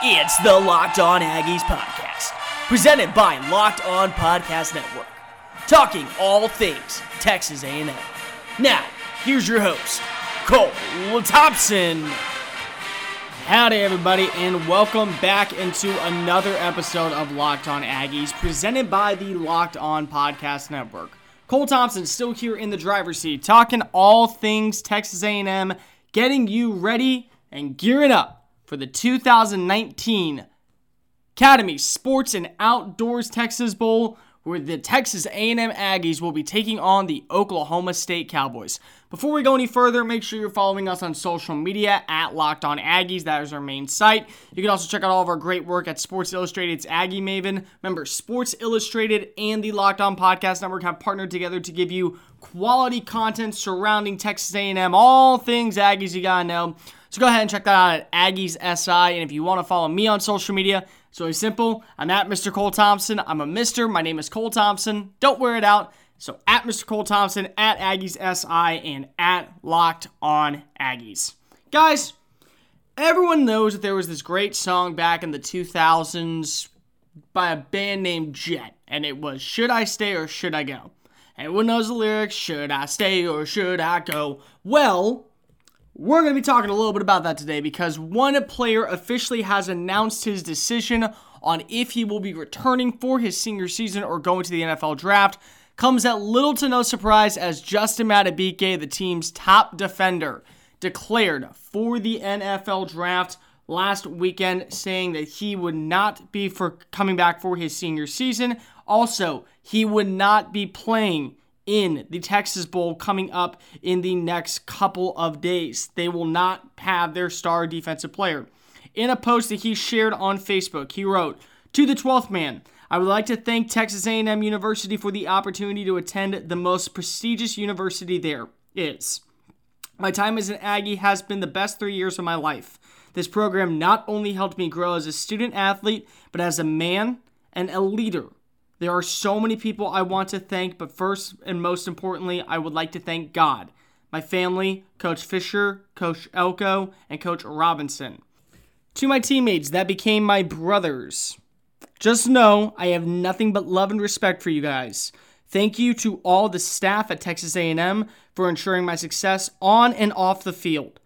It's the Locked On Aggies podcast, presented by Locked On Podcast Network, talking all things Texas A&M. Now, here's your host, Cole Thompson. Howdy, everybody, and welcome back into another episode of Locked On Aggies, presented by the Locked On Podcast Network. Cole Thompson still here in the driver's seat, talking all things Texas A&M, getting you ready and gearing up for the 2019 Academy Sports and Outdoors Texas Bowl, where the Texas A&M Aggies will be taking on the Oklahoma State Cowboys. Before we go any further, make sure you're following us on social media at Locked On Aggies. That is our main site. You can also check out all of our great work at Sports Illustrated's Aggie Maven. Remember, Sports Illustrated and the Locked On Podcast Network have partnered together to give you quality content surrounding Texas A&M, all things Aggies you gotta know. So go ahead and check that out at Aggies SI. And if you want to follow me on social media, it's really simple. I'm at Mr. Cole Thompson. I'm a Mister. My name is Cole Thompson. Don't wear it out. So at Mr. Cole Thompson, at Aggies SI, and at Locked On Aggies. Guys, everyone knows that there was this great song back in the 2000s by a band named Jet, and it was Should I Stay or Should I Go? Everyone knows the lyrics Should I Stay or Should I Go? Well, we're going to be talking a little bit about that today because one player officially has announced his decision on if he will be returning for his senior season or going to the NFL draft comes at little to no surprise as Justin Madubuike, the team's top defender, declared for the NFL draft last weekend, saying that he would not be for coming back for his senior season. Also, he would not be playing in the Texas Bowl coming up in the next couple of days. They will not have their star defensive player. In a post that he shared on Facebook, he wrote, "To the 12th man, I would like to thank Texas A&M University for the opportunity to attend the most prestigious university there is. My time as an Aggie has been the best three years of my life. This program not only helped me grow as a student athlete, but as a man and a leader. There are so many people I want to thank, but first and most importantly, I would like to thank God, my family, Coach Fisher, Coach Elko, and Coach Robinson. To my teammates that became my brothers, just know I have nothing but love and respect for you guys. Thank you to all the staff at Texas A&M for ensuring my success on and off the field.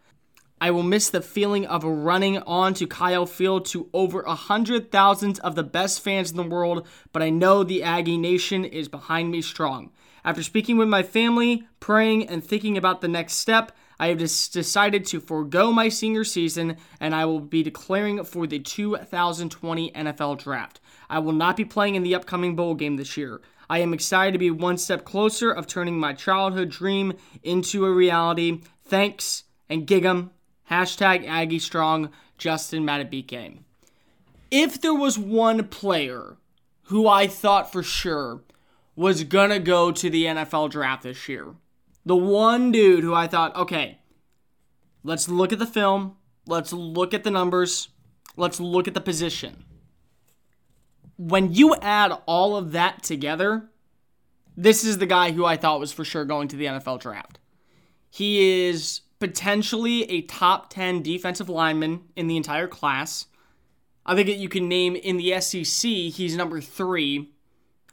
I will miss the feeling of running on to Kyle Field to over a hundred thousands of the best fans in the world, but I know the Aggie Nation is behind me strong. After speaking with my family, praying, and thinking about the next step, I have decided to forego my senior season and I will be declaring for the 2020 NFL Draft. I will not be playing in the upcoming bowl game this year. I am excited to be one step closer of turning my childhood dream into a reality. Thanks and gig 'em. Hashtag Aggie Strong, Justin Madubuike. If there was one player who I thought for sure was gonna go to the NFL draft this year, the one dude who I thought, okay, let's look at the film, let's look at the numbers, let's look at the position. When you add all of that together, this is the guy who I thought was for sure going to the NFL draft. He is potentially a top 10 defensive lineman in the entire class. I think that you can name in the SEC, he's number three.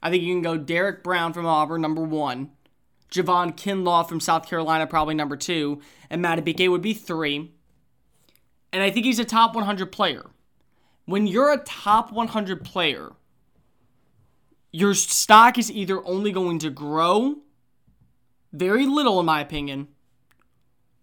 I think you can go Derrick Brown from Auburn, number one. Javon Kinlaw from South Carolina, probably number two. And Madubuike would be three. And I think he's a top 100 player. When you're a top 100 player, your stock is either only going to grow very little, in my opinion,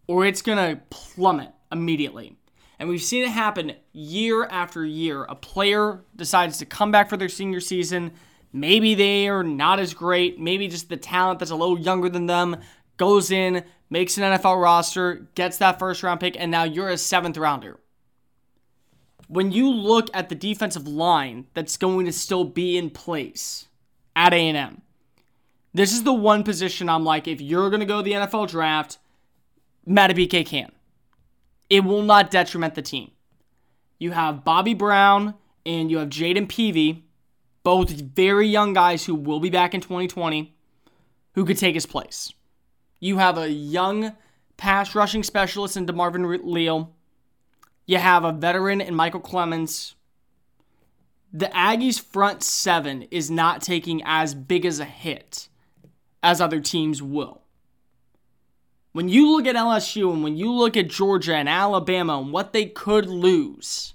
or it's going to plummet immediately. And we've seen it happen year after year. A player decides to come back for their senior season. Maybe they are not as great. Maybe just the talent that's a little younger than them goes in, makes an NFL roster, gets that first round pick, and now you're a seventh rounder. When you look at the defensive line that's going to still be in place at A&M, this is the one position I'm like, if you're going to go to the NFL draft, Madubuike can. It will not detriment the team. You have Bobby Brown and you have Jayden Peevy, both very young guys who will be back in 2020, who could take his place. You have a young pass rushing specialist in DeMarvin Leal. You have a veteran in Michael Clemons. The Aggies' front seven is not taking as big as a hit as other teams will. When you look at LSU and when you look at Georgia and Alabama and what they could lose,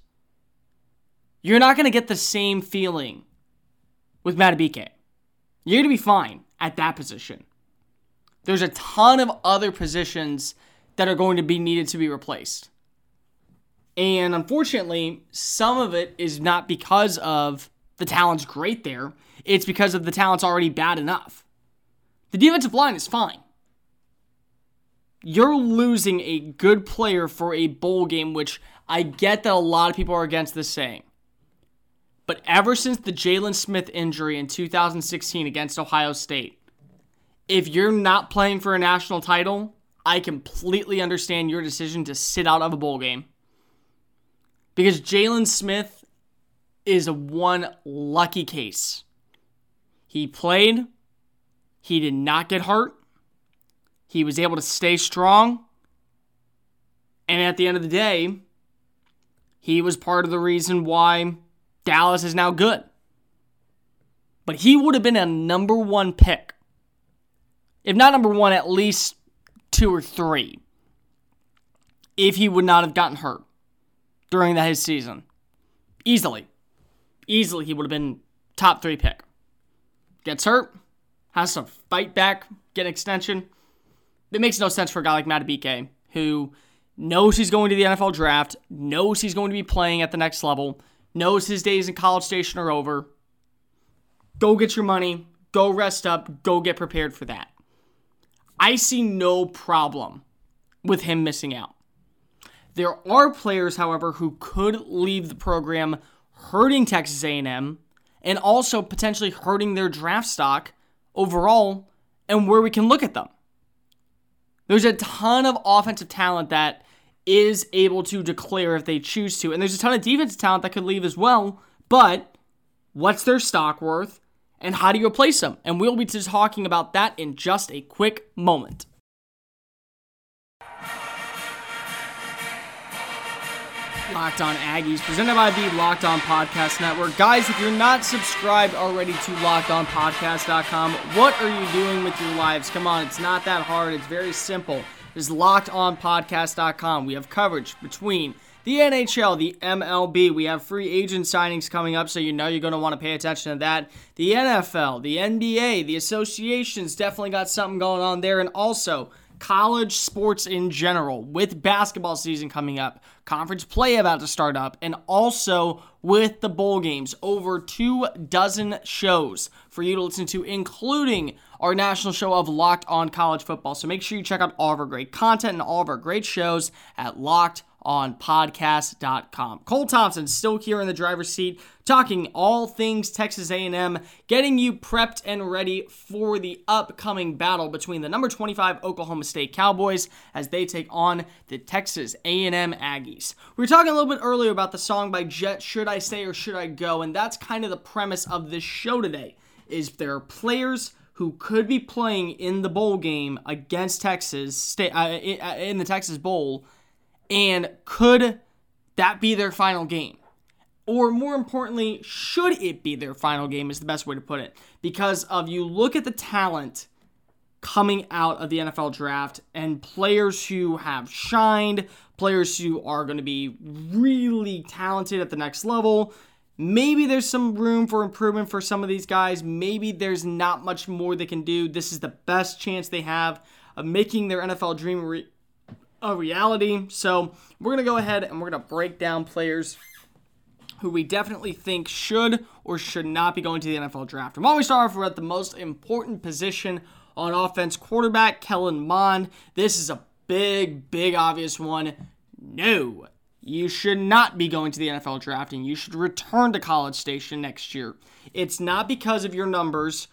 you're not going to get the same feeling with Madubuike. You're going to be fine at that position. There's a ton of other positions that are going to be needed to be replaced. And unfortunately, some of it is not because of the talent's great there, it's because of the talent's already bad enough. The defensive line is fine. You're losing a good player for a bowl game, which I get that a lot of people are against this saying. But ever since the Jaylon Smith injury in 2016 against Ohio State, if you're not playing for a national title, I completely understand your decision to sit out of a bowl game. Because Jaylon Smith is a one lucky case. He played, he did not get hurt, he was able to stay strong, and at the end of the day, he was part of the reason why Dallas is now good. But he would have been a number one pick. If not number one, at least two or three. If he would not have gotten hurt during his season. Easily. Easily he would have been top three pick. Gets hurt, has to fight back, get an extension. It makes no sense for a guy like Madubuike, who knows he's going to the NFL draft, knows he's going to be playing at the next level, knows his days in College Station are over. Go get your money, go rest up, go get prepared for that. I see no problem with him missing out. There are players, however, who could leave the program hurting Texas A&M and also potentially hurting their draft stock overall and where we can look at them. There's a ton of offensive talent that is able to declare if they choose to. And there's a ton of defensive talent that could leave as well. But what's their stock worth? And how do you replace them? And we'll be talking about that in just a quick moment. Locked On Aggies, presented by the Locked On Podcast Network. Guys, if you're not subscribed already to LockedOnPodcast.com, what are you doing with your lives? Come on, it's not that hard. It's very simple is lockedonpodcast.com. We have coverage between the NHL, the MLB. We have free agent signings coming up, so you know you're going to want to pay attention to that. The NFL, the NBA, the associations definitely got something going on there. And also, college sports in general, with basketball season coming up, conference play about to start up, and also with the bowl games. Over two dozen shows for you to listen to, including our national show of Locked On College Football. So make sure you check out all of our great content and all of our great shows at Locked on podcast.com. Cole Thompson still here in the driver's seat talking all things Texas A&M, getting you prepped and ready for the upcoming battle between the number 25 Oklahoma State Cowboys as they take on the Texas A&M Aggies. We were talking a little bit earlier about the song by Jet Should I Stay or Should I Go and that's kind of the premise of this show today is there are players who could be playing in the bowl game against Texas uh, uh, in the Texas Bowl and could that be their final game? Or more importantly, should it be their final game is the best way to put it. Because of you look at the talent coming out of the NFL draft and players who have shined, players who are going to be really talented at the next level. Maybe there's some room for improvement for some of these guys. Maybe there's not much more they can do. This is the best chance they have of making their NFL dream re- a reality. So we're going to go ahead and we're going to break down players who we definitely think should or should not be going to the NFL draft. And while we start off, we're at the most important position on offense, quarterback Kellen Mond. This is a big, big, obvious one. No, you should not be going to the NFL draft and you should return to College Station next year. It's not because of your numbers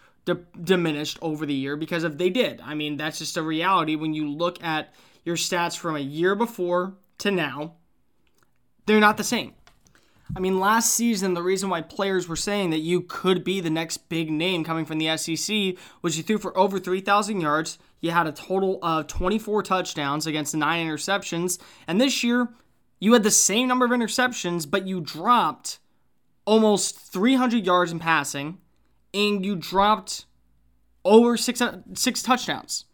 diminished over the year, because if they did, I mean, that's just a reality when you look at your stats from a year before to now, they're not the same. I mean, last season, the reason why players were saying that you could be the next big name coming from the SEC was you threw for over 3,000 yards. You had a total of 24 touchdowns against nine interceptions. And this year, You had the same number of interceptions, but you dropped almost 300 yards in passing, and you dropped over six six touchdowns,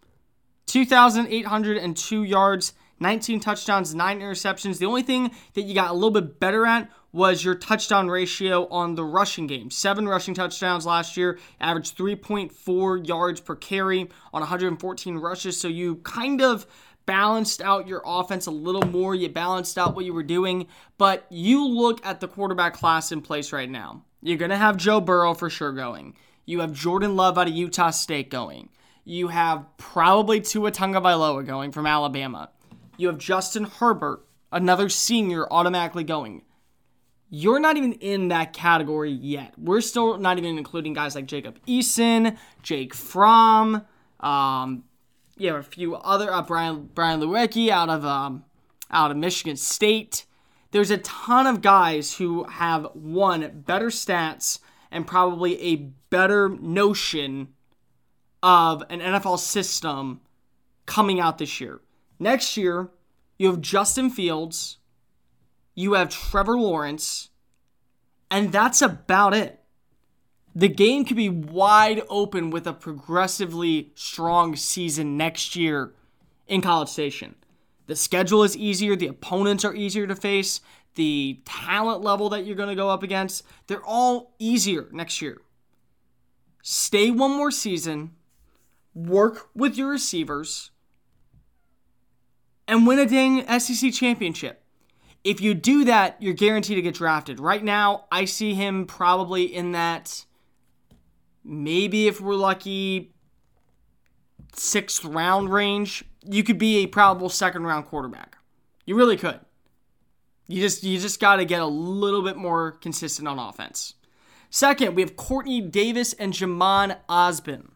2,802 yards, 19 touchdowns, nine interceptions. The only thing that you got a little bit better at was your touchdown ratio on the rushing game. Seven rushing touchdowns last year, averaged 3.4 yards per carry on 114 rushes. So you kind of balanced out your offense a little more. You balanced out what you were doing. But you look at the quarterback class in place right now. You're going to have Joe Burrow for sure going. You have Jordan Love out of Utah State going. You have probably Tua Tagovailoa going from Alabama. You have Justin Herbert, another senior, automatically going. You're not even in that category yet. We're still not even including guys like Jacob Eason, Jake Fromm, um, you have a few other uh, Brian Brian Lewerke out of um, out of Michigan State. There's a ton of guys who have one better stats and probably a better notion of an NFL system coming out this year. Next year, you have Justin Fields, you have Trevor Lawrence, and that's about it the game could be wide open with a progressively strong season next year in College Station. The schedule is easier, the opponents are easier to face, the talent level that you're going to go up against, they're all easier next year. Stay one more season, work with your receivers, and win a dang SEC championship. If you do that, you're guaranteed to get drafted. Right now, I see him probably in that maybe if we're lucky, sixth round range, you could be a probable second round quarterback. You really could. You just you just got to get a little bit more consistent on offense. Second, we have Quartney Davis and Jhamon Ausbon.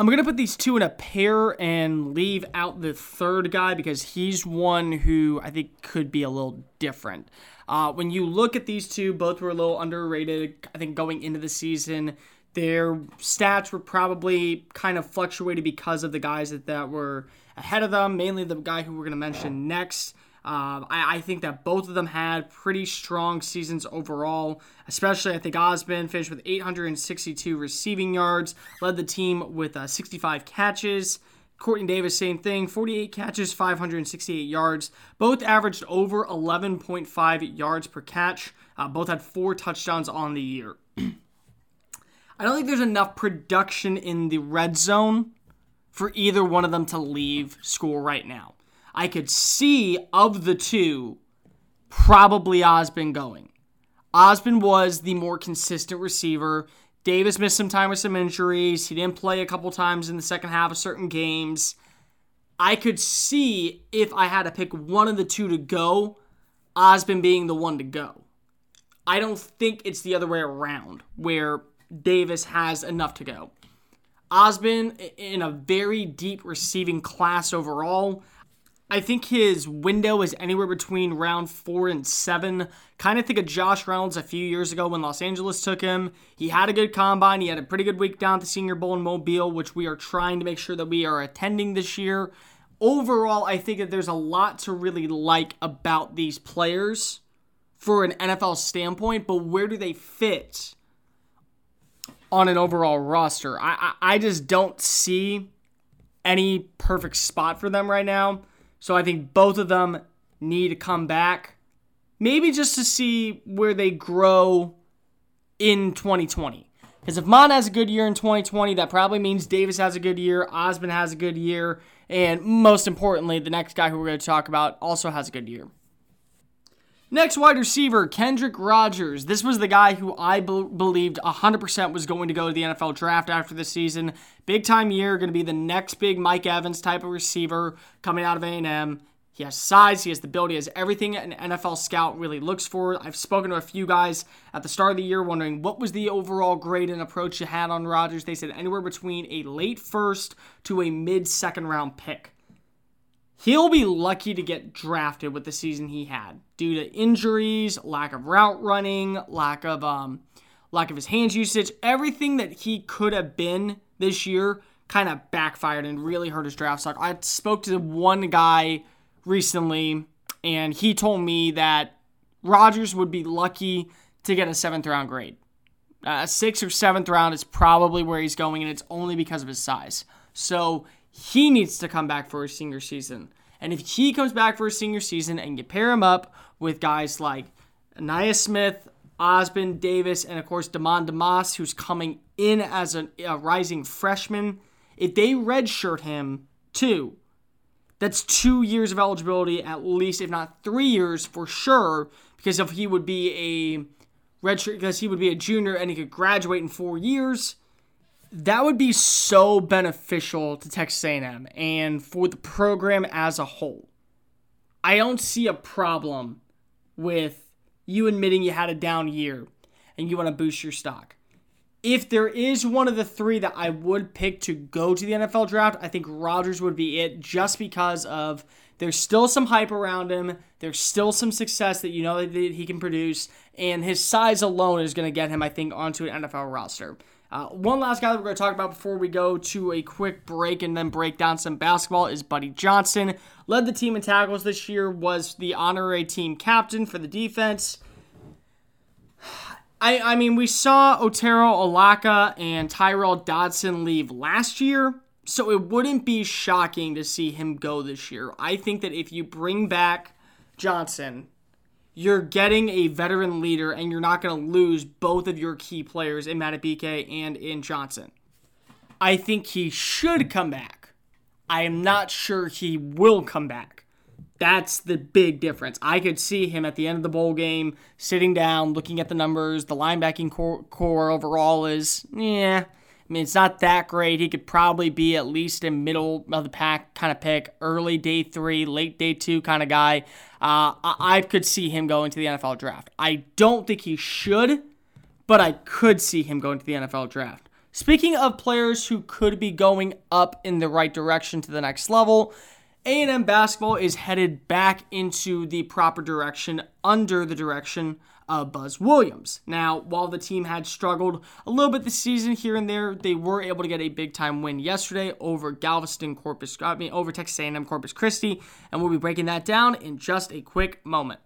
I'm going to put these two in a pair and leave out the third guy because he's one who I think could be a little different. Uh, when you look at these two, both were a little underrated, I think, going into the season. Their stats were probably kind of fluctuated because of the guys that, that were ahead of them, mainly the guy who we're going to mention next. Uh, I, I, think that both of them had pretty strong seasons overall, especially I think Ausbon finished with 862 receiving yards, led the team with uh, 65 catches. Quartney Davis, same thing, 48 catches, 568 yards. Both averaged over 11.5 yards per catch. Uh, both had four touchdowns on the year. I don't think there's enough production in the red zone for either one of them to leave school right now. I could see of the two, probably Ausbon going. Ausbon was the more consistent receiver. Davis missed some time with some injuries. He didn't play a couple times in the second half of certain games. I could see if I had to pick one of the two to go, Ausbon being the one to go. I don't think it's the other way around, where Davis has enough to go. Ausbon in a very deep receiving class overall. I think his window is anywhere between round four and seven. Kind of think of Josh Reynolds a few years ago when Los Angeles took him. He had a good combine. He had a pretty good week down at the Senior Bowl in Mobile, which we are trying to make sure that we are attending this year. Overall, I think that there's a lot to really like about these players for an NFL standpoint, but where do they fit on an overall roster. I, I, I just don't see any perfect spot for them right now. So I think both of them need to come back. Maybe just to see where they grow in 2020. Because if Mond has a good year in 2020, that probably means Davis has a good year, Ausbon has a good year, and most importantly, the next guy who we're going to talk about also has a good year. Next wide receiver, Kendrick Rogers. This was the guy who I be- believed 100% was going to go to the NFL draft after the season. Big time year, going to be the next big Mike Evans type of receiver coming out of A&M. He has size, he has the ability, he has everything an NFL scout really looks for. I've spoken to a few guys at the start of the year wondering what was the overall grade and approach you had on Rogers. They said anywhere between a late first to a mid second round pick he'll be lucky to get drafted with the season he had due to injuries, lack of route running, lack of um, lack of his hands usage, everything that he could have been this year kind of backfired and really hurt his draft stock. I spoke to one guy recently and he told me that Rogers would be lucky to get a seventh round grade. Uh, a sixth or seventh round is probably where he's going, and it's only because of his size. So he needs to come back for his senior season. And if he comes back for his senior season and you pair him up with guys like Ainias Smith, Ausbon, Davis, and of course Demond Demas, who's coming in as a rising freshman, if they redshirt him too, that's two years of eligibility at least, if not three years for sure, because if he would be a redshirt, because he would be a junior and he could graduate in four years, that would be so beneficial to Texas A&M and for the program as a whole. I don't see a problem with you admitting you had a down year and you want to boost your stock. If there is one of the three that I would pick to go to the NFL draft, I think Rogers would be it just because of there's still some hype around him. There's still some success that you know that he can produce, and his size alone is going to get him, I think, onto an NFL roster. Uh, one last guy that we're going to talk about before we go to a quick break and then break down some basketball is Buddy Johnson. Led the team in tackles this year, was the honorary team captain for the defense. I, I mean, we saw Otaro Alaka and Tyrel Dodson leave last year, so it wouldn't be shocking to see him go this year. I think that if you bring back Johnson, you're getting a veteran leader and you're not going to lose both of your key players in Madubuike and in Johnson. I think he should come back. I am not sure he will come back. That's the big difference. I could see him at the end of the bowl game sitting down, looking at the numbers. The linebacking corps, corps overall is, yeah, I mean, it's not that great. He could probably be at least a middle of the pack kind of pick, early day three, late day two kind of guy. Uh, I could see him going to the NFL draft. I don't think he should, but I could see him going to the NFL draft. Speaking of players who could be going up in the right direction to the next level, A&M basketball is headed back into the proper direction under the direction uh, Buzz Williams. Now, while the team had struggled a little bit this season here and there, they were able to get a big time win yesterday over Galveston Corpus, I mean, over Texas A&M Corpus Christi, and we'll be breaking that down in just a quick moment.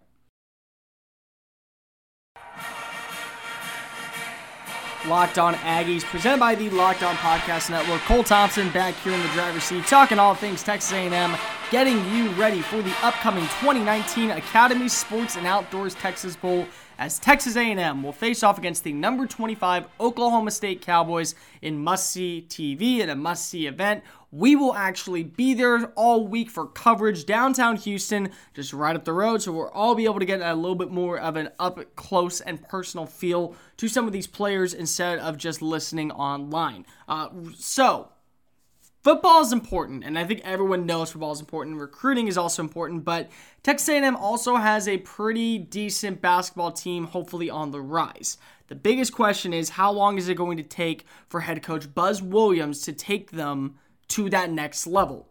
Locked On Aggies, presented by the Locked On Podcast Network. Cole Thompson back here in the driver's seat, talking all things Texas A&M, getting you ready for the upcoming 2019 Academy Sports and Outdoors Texas Bowl as Texas A&M will face off against the number 25 Oklahoma State Cowboys in must-see TV and a must-see event. We will actually be there all week for coverage downtown Houston, just right up the road, so we'll all be able to get a little bit more of an up close and personal feel to some of these players instead of just listening online. Uh, so football is important, and I think everyone knows football is important. Recruiting is also important, but Texas A&M also has a pretty decent basketball team, hopefully on the rise. The biggest question is how long is it going to take for head coach Buzz Williams to take them to that next level?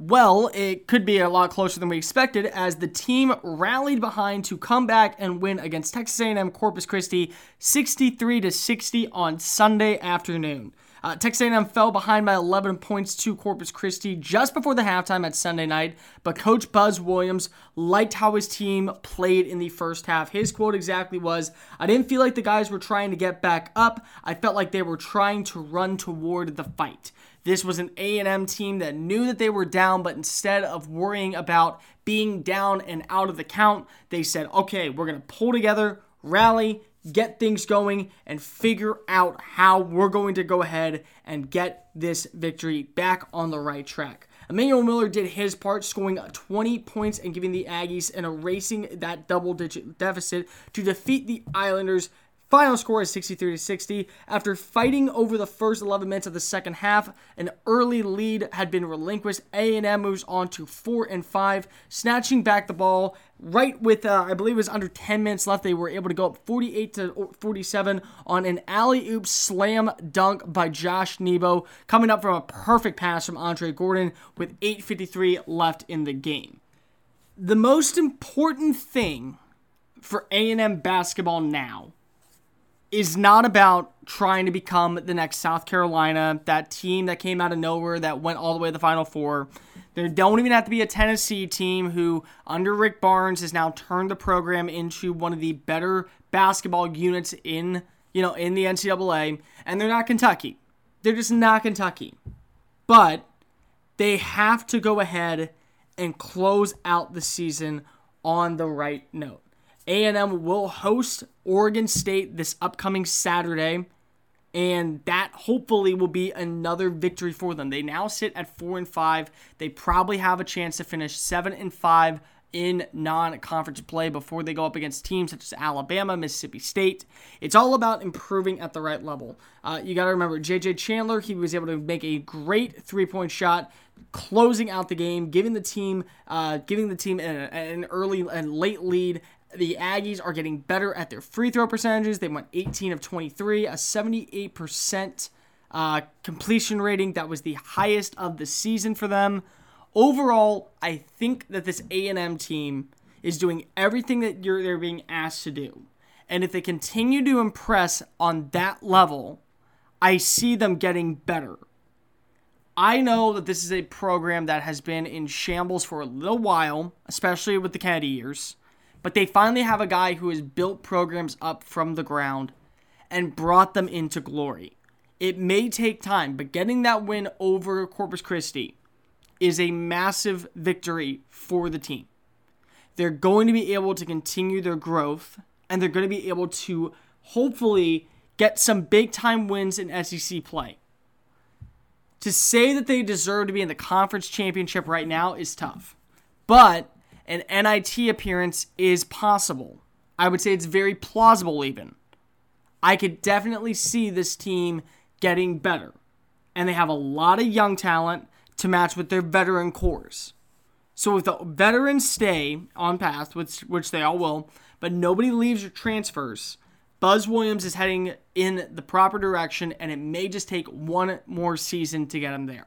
Well, it could be a lot closer than we expected as the team rallied behind to come back and win against Texas A&M Corpus Christi 63 to 60 on Sunday afternoon. Uh, Texas A&M fell behind by 11 points to Corpus Christi just before the halftime at Sunday night, but Coach Buzz Williams liked how his team played in the first half. His quote exactly was, "I didn't feel like the guys were trying to get back up. I felt like they were trying to run toward the fight." This was an A&M team that knew that they were down, but instead of worrying about being down and out of the count, they said, "Okay, we're going to pull together, rally, get things going, and figure out how we're going to go ahead and get this victory back on the right track. Emanuel Miller did his part, scoring 20 points and giving the Aggies and erasing that double digit deficit to defeat the Islanders Final score is 63 to 60. After fighting over the first 11 minutes of the second half, an early lead had been relinquished. A&M moves on to 4 and 5, snatching back the ball right with uh, I believe it was under 10 minutes left. They were able to go up 48 to 47 on an alley-oop slam dunk by Josh Nebo, coming up from a perfect pass from Andre Gordon with 8:53 left in the game. The most important thing for A&M basketball now is not about trying to become the next South Carolina, that team that came out of nowhere that went all the way to the Final Four. There don't even have to be a Tennessee team who, under Rick Barnes, has now turned the program into one of the better basketball units in you know in the NCAA. And they're not Kentucky. They're just not Kentucky. But they have to go ahead and close out the season on the right note. A&M will host Oregon State this upcoming Saturday and that hopefully will be another victory for them. They now sit at 4 and 5. They probably have a chance to finish 7 and 5 in non-conference play before they go up against teams such as Alabama, Mississippi State. It's all about improving at the right level. Uh, you got to remember JJ Chandler. He was able to make a great three-point shot, closing out the game, giving the team, uh, giving the team an, an early and late lead. The Aggies are getting better at their free throw percentages. They went 18 of 23, a 78% uh, completion rating. That was the highest of the season for them overall, I think that this A&M team is doing everything that they're being asked to do. And if they continue to impress on that level, I see them getting better. I know that this is a program that has been in shambles for a little while, especially with the Kennedy years, but they finally have a guy who has built programs up from the ground and brought them into glory. It may take time, but getting that win over Corpus Christi is a massive victory for the team. They're going to be able to continue their growth and they're going to be able to hopefully get some big time wins in SEC play. To say that they deserve to be in the conference championship right now is tough. But an NIT appearance is possible. I would say it's very plausible, even. I could definitely see this team getting better. And they have a lot of young talent to match with their veteran cores. So if the veterans stay on path, which which they all will, but nobody leaves or transfers, Buzz Williams is heading in the proper direction, and it may just take one more season to get him there.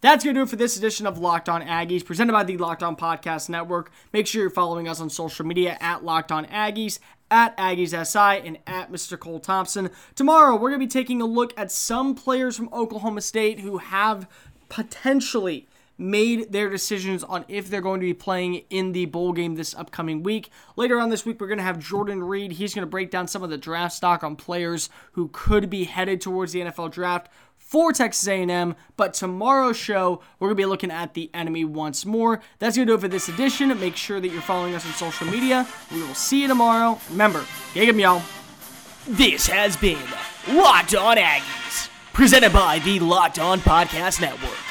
That's going to do it for this edition of Locked On Aggies, presented by the Locked On Podcast Network. Make sure you're following us on social media at Locked On Aggies, at Aggies SI, and at Mr. Cole Thompson. Tomorrow, we're going to be taking a look at some players from Oklahoma State who have potentially made their decisions on if they're going to be playing in the bowl game this upcoming week. Later on this week, we're going to have Jordan Reed. He's going to break down some of the draft stock on players who could be headed towards the NFL draft for Texas A&M. But tomorrow's show, we're going to be looking at the enemy once more. That's going to do it for this edition. Make sure that you're following us on social media. We will see you tomorrow. Remember, gig 'em, y'all. This has been Locked On Aggies, presented by the Locked On Podcast Network.